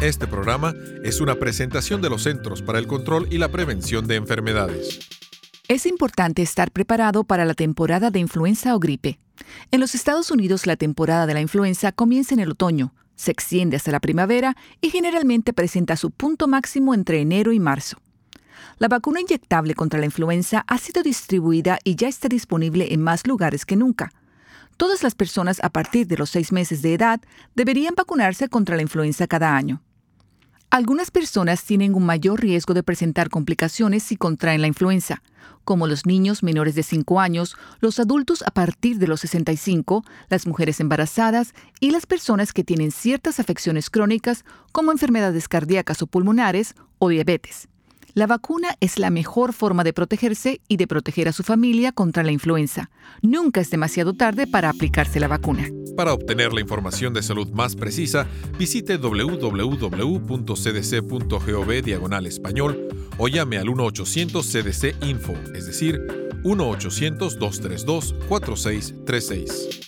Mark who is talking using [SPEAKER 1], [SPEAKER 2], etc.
[SPEAKER 1] Este programa es una presentación de los Centros para el Control y la Prevención de Enfermedades.
[SPEAKER 2] Es importante estar preparado para la temporada de influenza o gripe. En los Estados Unidos la temporada de la influenza comienza en el otoño, se extiende hasta la primavera y generalmente presenta su punto máximo entre enero y marzo. La vacuna inyectable contra la influenza ha sido distribuida y ya está disponible en más lugares que nunca. Todas las personas a partir de los seis meses de edad deberían vacunarse contra la influenza cada año. Algunas personas tienen un mayor riesgo de presentar complicaciones si contraen la influenza, como los niños menores de 5 años, los adultos a partir de los 65, las mujeres embarazadas y las personas que tienen ciertas afecciones crónicas como enfermedades cardíacas o pulmonares o diabetes. La vacuna es la mejor forma de protegerse y de proteger a su familia contra la influenza. Nunca es demasiado tarde para aplicarse la vacuna.
[SPEAKER 1] Para obtener la información de salud más precisa, visite www.cdc.gov diagonal español o llame al 1-800-CDC Info, es decir, 1-800-232-4636.